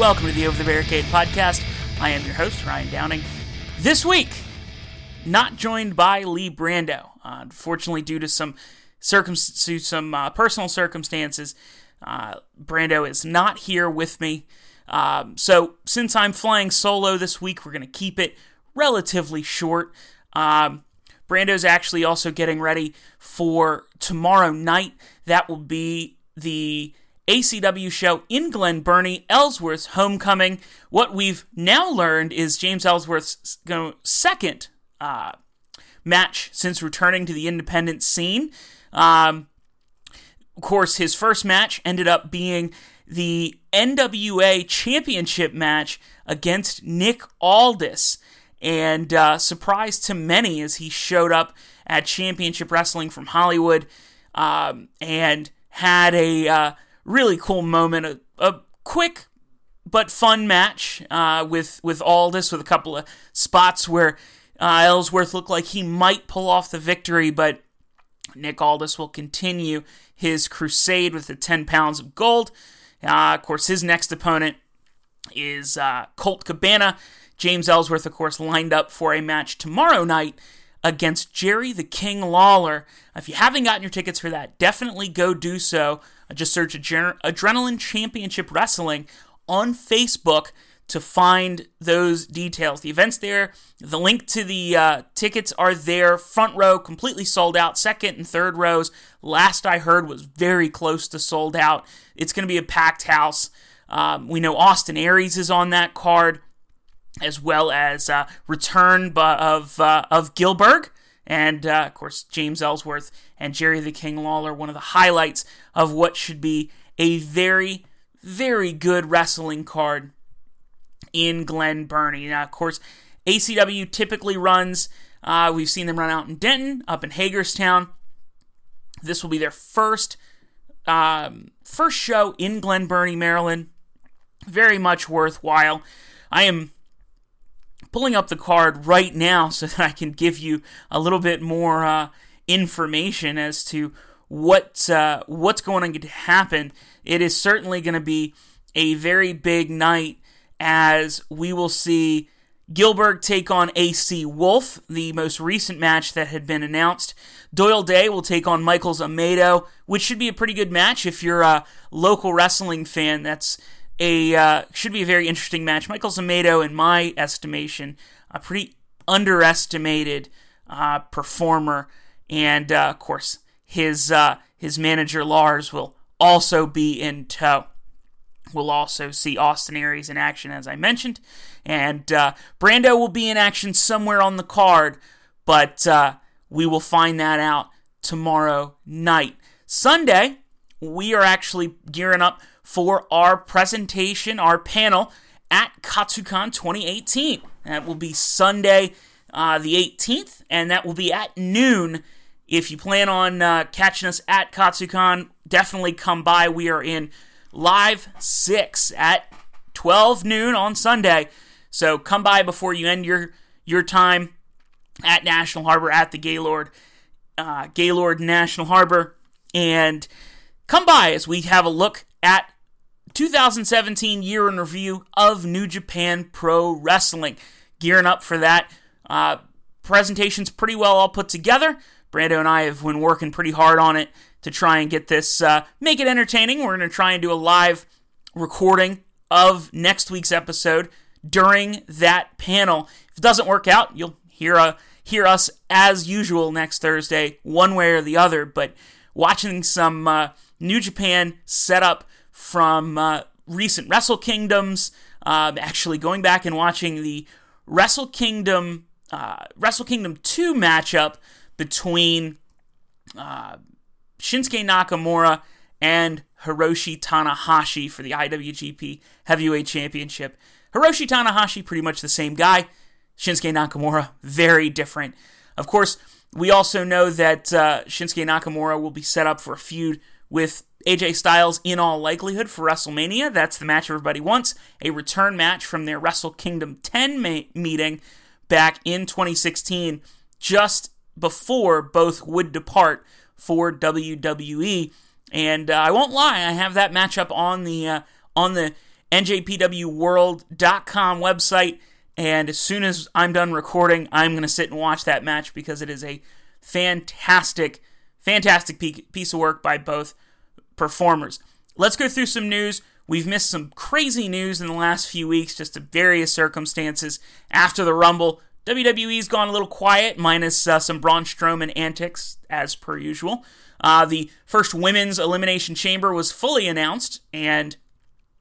welcome to the Over the Barricade podcast. I am your host, Ryan Downing. This week, not joined by Lee Brando. Uh, unfortunately, due to some circum- to some uh, personal circumstances, uh, Brando is not here with me. Um, so, since I'm flying solo this week, we're going to keep it relatively short. Um, Brando's actually also getting ready for tomorrow night. That will be the ACW show in Glen Burnie, Ellsworth's homecoming. What we've now learned is James Ellsworth's second uh, match since returning to the independent scene. Um, of course, his first match ended up being the NWA Championship match against Nick Aldis. And uh, surprise to many as he showed up at Championship Wrestling from Hollywood um, and had a. Uh, really cool moment, a, a quick but fun match uh, with with Aldis with a couple of spots where uh, Ellsworth looked like he might pull off the victory, but Nick Aldis will continue his crusade with the 10 pounds of gold. Uh, of course, his next opponent is uh, Colt Cabana. James Ellsworth, of course, lined up for a match tomorrow night against Jerry the King Lawler. If you haven't gotten your tickets for that, definitely go do so. Just search Adrenaline Championship Wrestling on Facebook to find those details. The event's there. The link to the uh, tickets are there. Front row completely sold out. Second and third rows, last I heard, was very close to sold out. It's going to be a packed house. Um, we know Austin Aries is on that card, as well as uh, return of uh, of Gillberg and uh, of course James Ellsworth and Jerry the King Lawler, one of the highlights of what should be a very, very good wrestling card in Glen Burnie. Now, of course, ACW typically runs. Uh, we've seen them run out in Denton, up in Hagerstown. This will be their first um, first show in Glen Burnie, Maryland. Very much worthwhile. I am pulling up the card right now so that I can give you a little bit more uh, information as to what uh, what's going to happen. It is certainly going to be a very big night as we will see Gillberg take on AC Wolf, the most recent match that had been announced. Doyle Day will take on Michaels Amado, which should be a pretty good match if you're a local wrestling fan. That's a uh, should be a very interesting match. Michael Zamato, in my estimation, a pretty underestimated uh, performer, and uh, of course his uh, his manager Lars will also be in tow. We'll also see Austin Aries in action, as I mentioned, and uh, Brando will be in action somewhere on the card, but uh, we will find that out tomorrow night. Sunday, we are actually gearing up for our presentation, our panel at Katsucon 2018. That will be Sunday, uh, the 18th, and that will be at noon. If you plan on uh, catching us at Katsucon, definitely come by. We are in live six at 12 noon on Sunday. So come by before you end your your time at National Harbor at the Gaylord uh, Gaylord National Harbor, and come by as we have a look at 2017 year in review of New Japan Pro Wrestling. Gearing up for that. Uh, presentation's pretty well all put together. Brando and I have been working pretty hard on it to try and get this, uh, make it entertaining. We're going to try and do a live recording of next week's episode during that panel. If it doesn't work out, you'll hear a, uh, hear us as usual next Thursday, one way or the other. But watching some uh, New Japan set up from uh, recent Wrestle Kingdoms. Uh, actually, going back and watching the Wrestle Kingdom uh, Wrestle Kingdom 2 matchup between uh, Shinsuke Nakamura and Hiroshi Tanahashi for the IWGP Heavyweight Championship. Hiroshi Tanahashi, pretty much the same guy. Shinsuke Nakamura, very different. Of course, we also know that uh, Shinsuke Nakamura will be set up for a feud with AJ Styles in all likelihood for WrestleMania. That's the match everybody wants. A return match from their Wrestle Kingdom 10 ma- meeting back in 2016, just before both would depart for WWE. And uh, I won't lie, I have that matchup on the uh, on the njpwworld.com website. And as soon as I'm done recording, I'm going to sit and watch that match because it is a fantastic, fantastic piece of work by both performers. Let's go through some news. We've missed some crazy news in the last few weeks, just to various circumstances. After the Rumble, WWE's gone a little quiet, minus uh, some Braun Strowman antics, as per usual. Uh, the first women's elimination chamber was fully announced, and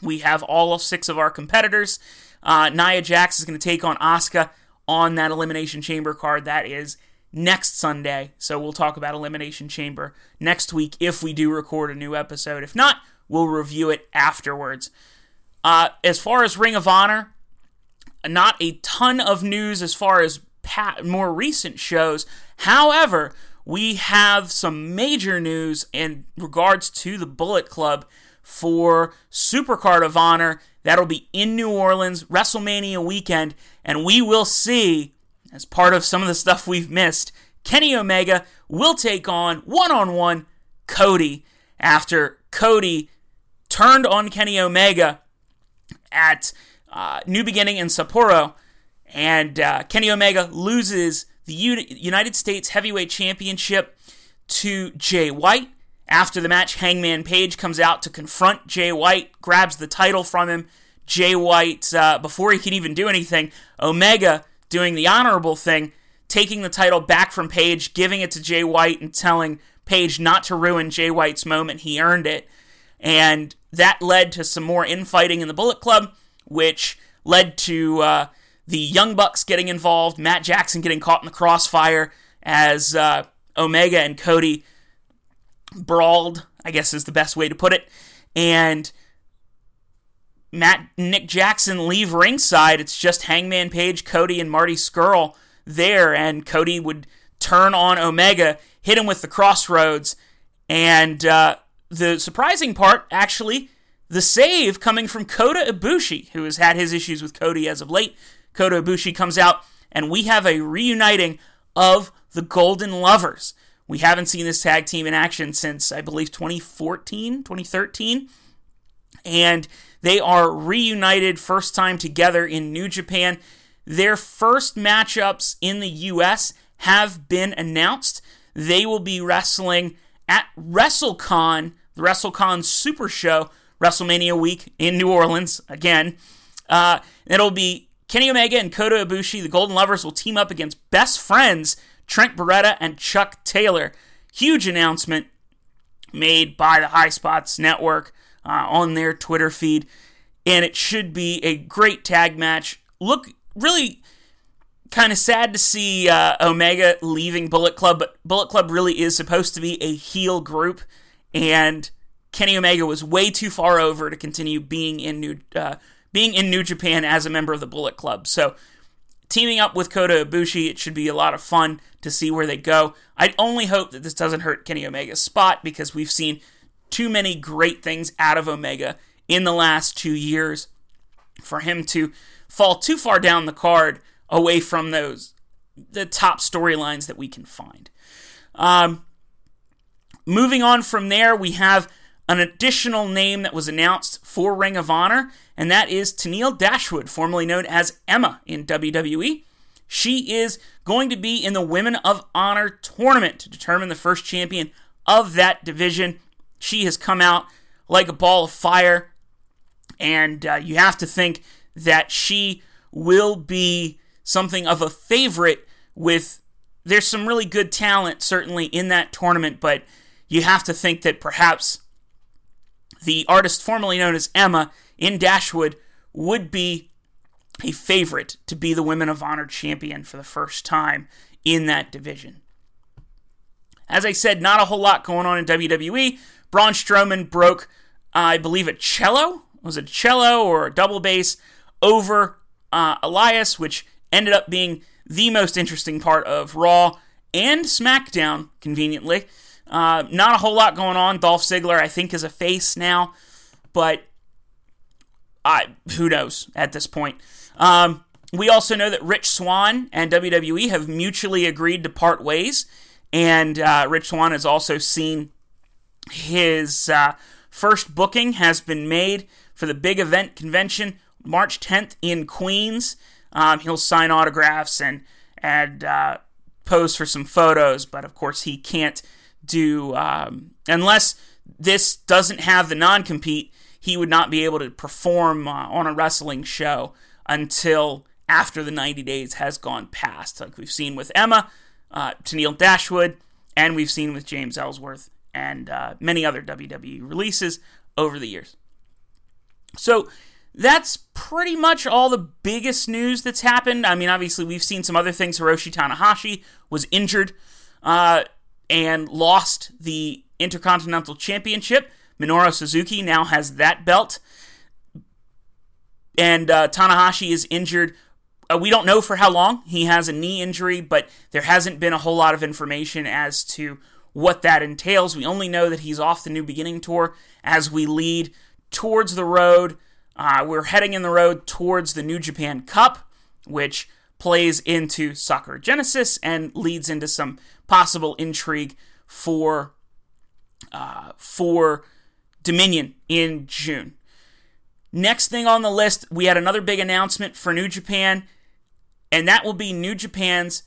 we have all six of our competitors. Uh, Nia Jax is going to take on Asuka on that elimination chamber card. That is next Sunday. So we'll talk about elimination chamber next week if we do record a new episode. If not, we'll review it afterwards. Uh, as far as Ring of Honor, not a ton of news as far as more recent shows. However, we have some major news in regards to the Bullet Club for Supercard of Honor. That'll be in New Orleans, WrestleMania weekend, and we will see, as part of some of the stuff we've missed, Kenny Omega will take on one on one Cody after Cody turned on Kenny Omega at uh, New Beginning in Sapporo, and uh, Kenny Omega loses the U- United States Heavyweight Championship to Jay White. After the match, Hangman Page comes out to confront Jay White, grabs the title from him. Jay White, uh, before he can even do anything, Omega doing the honorable thing, taking the title back from Page, giving it to Jay White, and telling Page not to ruin Jay White's moment. He earned it. And that led to some more infighting in the Bullet Club, which led to uh, the Young Bucks getting involved, Matt Jackson getting caught in the crossfire as uh, Omega and Cody brawled, I guess is the best way to put it. And Matt Nick Jackson leave ringside. It's just Hangman Page, Cody, and Marty Scurll there, and Cody would turn on Omega, hit him with the crossroads, and uh, the surprising part, actually, the save coming from Kota Ibushi, who has had his issues with Cody as of late. Kota Ibushi comes out, and we have a reuniting of the Golden Lovers. We haven't seen this tag team in action since, I believe, 2014, 2013. And they are reunited first time together in New Japan. Their first matchups in the U.S. have been announced. They will be wrestling at WrestleCon, the WrestleCon Super Show, WrestleMania week in New Orleans again. Uh, it'll be Kenny Omega and Kota Ibushi, the Golden Lovers, will team up against best friends Trent Beretta and Chuck Taylor. Huge announcement made by the High Spots Network uh, on their Twitter feed, and it should be a great tag match. Look, really kind of sad to see uh, Omega leaving Bullet Club, but Bullet Club really is supposed to be a heel group, and Kenny Omega was way too far over to continue being in New uh, being in New Japan as a member of the Bullet Club. So teaming up with Kota Ibushi, it should be a lot of fun to see where they go. I only hope that this doesn't hurt Kenny Omega's spot because we've seen too many great things out of Omega in the last two years for him to fall too far down the card away from those the top storylines that we can find. Um, moving on from there, we have an additional name that was announced for Ring of Honor, and that is Tenille Dashwood, formerly known as Emma in WWE. She is going to be in the Women of Honor tournament to determine the first champion of that division. She has come out like a ball of fire, and uh, you have to think that she will be something of a favorite with there's some really good talent certainly in that tournament but you have to think that perhaps the artist formerly known as Emma in Dashwood would be a favorite to be the Women of Honor champion for the first time in that division. As I said, not a whole lot going on in WWE. Braun Strowman broke, I believe, a cello. Was it a cello or a double bass over uh, Elias, which ended up being the most interesting part of Raw and SmackDown, conveniently. Uh, not a whole lot going on. Dolph Ziggler, I think, is a face now, but I who knows at this point. Um, we also know that Rich Swann and WWE have mutually agreed to part ways, and uh, Rich Swann has also seen his uh, first booking has been made for the big event convention March 10th in Queens. Um, he'll sign autographs and and uh, pose for some photos, but of course he can't do um, unless this doesn't have the non compete. He would not be able to perform uh, on a wrestling show until after the 90 days has gone past, like we've seen with Emma, uh, Tenille Dashwood, and we've seen with James Ellsworth and uh, many other WWE releases over the years. So that's pretty much all the biggest news that's happened. I mean, obviously, we've seen some other things. Hiroshi Tanahashi was injured uh, and lost the Intercontinental Championship. Minoru Suzuki now has that belt. And uh, Tanahashi is injured. Uh, we don't know for how long. He has a knee injury, but there hasn't been a whole lot of information as to what that entails. We only know that he's off the New Beginning Tour as we lead towards the road. Uh, we're heading in the road towards the New Japan Cup, which plays into Sakura Genesis and leads into some possible intrigue for uh, for Dominion in June. Next thing on the list, we had another big announcement for New Japan, and that will be New Japan's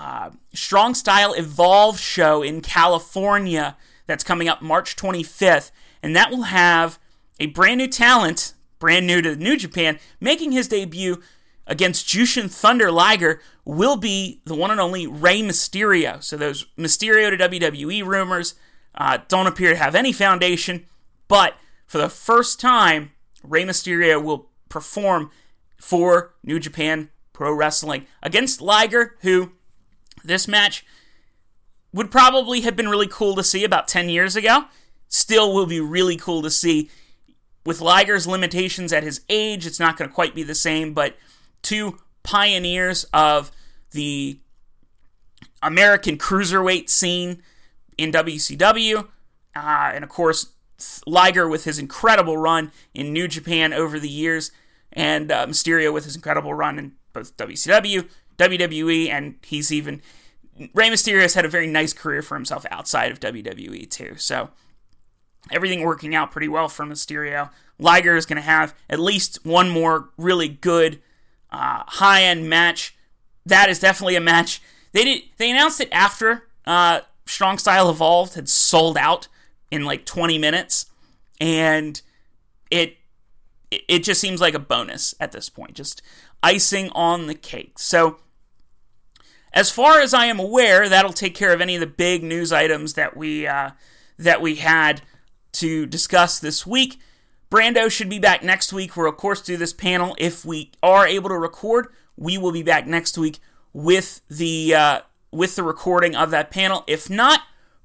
uh, Strong Style Evolve show in California that's coming up March 25th, and that will have a brand new talent, brand new to New Japan, making his debut against Jushin Thunder Liger will be the one and only Rey Mysterio. So those Mysterio to WWE rumors uh, don't appear to have any foundation, but for the first time, Rey Mysterio will perform for New Japan Pro Wrestling against Liger, who this match would probably have been really cool to see about 10 years ago. Still will be really cool to see. With Liger's limitations at his age, it's not going to quite be the same, but two pioneers of the American cruiserweight scene in WCW, uh, and of course, Liger with his incredible run in New Japan over the years, and uh, Mysterio with his incredible run in both WCW, WWE, and he's even Rey Mysterio has had a very nice career for himself outside of WWE too. So everything working out pretty well for Mysterio. Liger is going to have at least one more really good uh, high end match. That is definitely a match. They did. They announced it after uh, Strong Style Evolved had sold out in like 20 minutes, and it it just seems like a bonus at this point, just icing on the cake. So, as far as I am aware, that'll take care of any of the big news items that we uh, that we had to discuss this week. Brando should be back next week. We'll, of course, do this panel. If we are able to record, we will be back next week with the uh, with the recording of that panel. If not,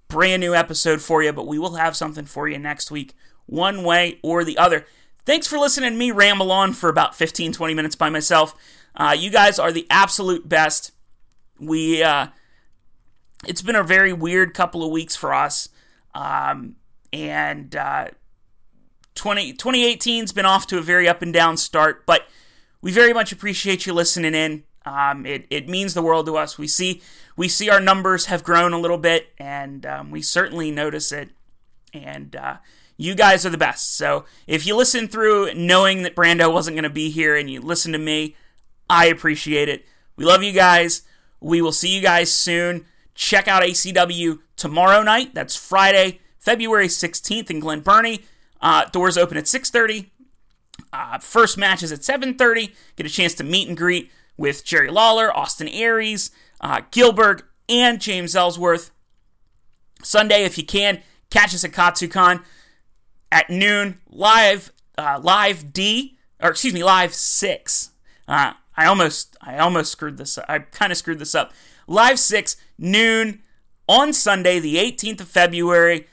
brand new episode for you, but we will have something for you next week, one way or the other. Thanks for listening to me ramble on for about 15, 20 minutes by myself. Uh, you guys are the absolute best. We, uh, it's been a very weird couple of weeks for us. Um, and, uh, 20, 2018's been off to a very up and down start, but we very much appreciate you listening in. Um, it, it means the world to us. We see we see our numbers have grown a little bit, and um, we certainly notice it. And uh, you guys are the best. So if you listen through knowing that Brando wasn't going to be here, and you listen to me, I appreciate it. We love you guys. We will see you guys soon. Check out ACW tomorrow night. That's Friday, February 16th in Glen Burnie. Uh, doors open at 6:30. Uh, first match is at 7:30. Get a chance to meet and greet with Jerry Lawler, Austin Aries, uh, Gillberg, and James Ellsworth. Sunday, if you can, catch us at Katsucon at noon. Live, uh, live D, or excuse me, live six. I almost, I almost screwed this up. I kind of screwed this up. Live six noon on Sunday, the 18th of February.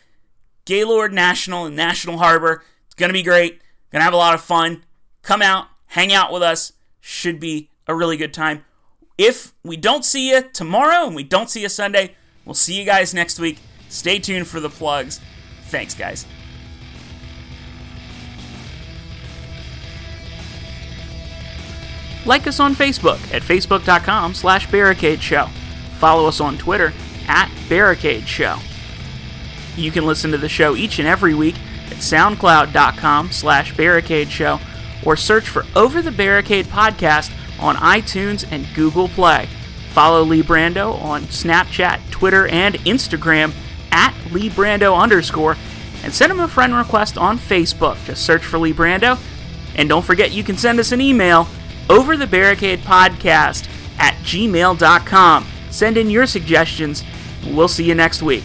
Gaylord National in National Harbor. It's going to be great. Going to have a lot of fun. Come out, hang out with us. Should be a really good time. If we don't see you tomorrow and we don't see you Sunday, we'll see you guys next week. Stay tuned for the plugs. Thanks, guys. Like us on Facebook at facebook.com slash barricade show. Follow us on Twitter at barricade show. You can listen to the show each and every week at soundcloud.com slash barricade show or search for Over the Barricade podcast on iTunes and Google Play. Follow Lee Brando on Snapchat, Twitter, and Instagram at Lee Brando underscore and send him a friend request on Facebook. Just search for Lee Brando. And don't forget you can send us an email over the barricade podcast at gmail.com. Send in your suggestions. We'll see you next week.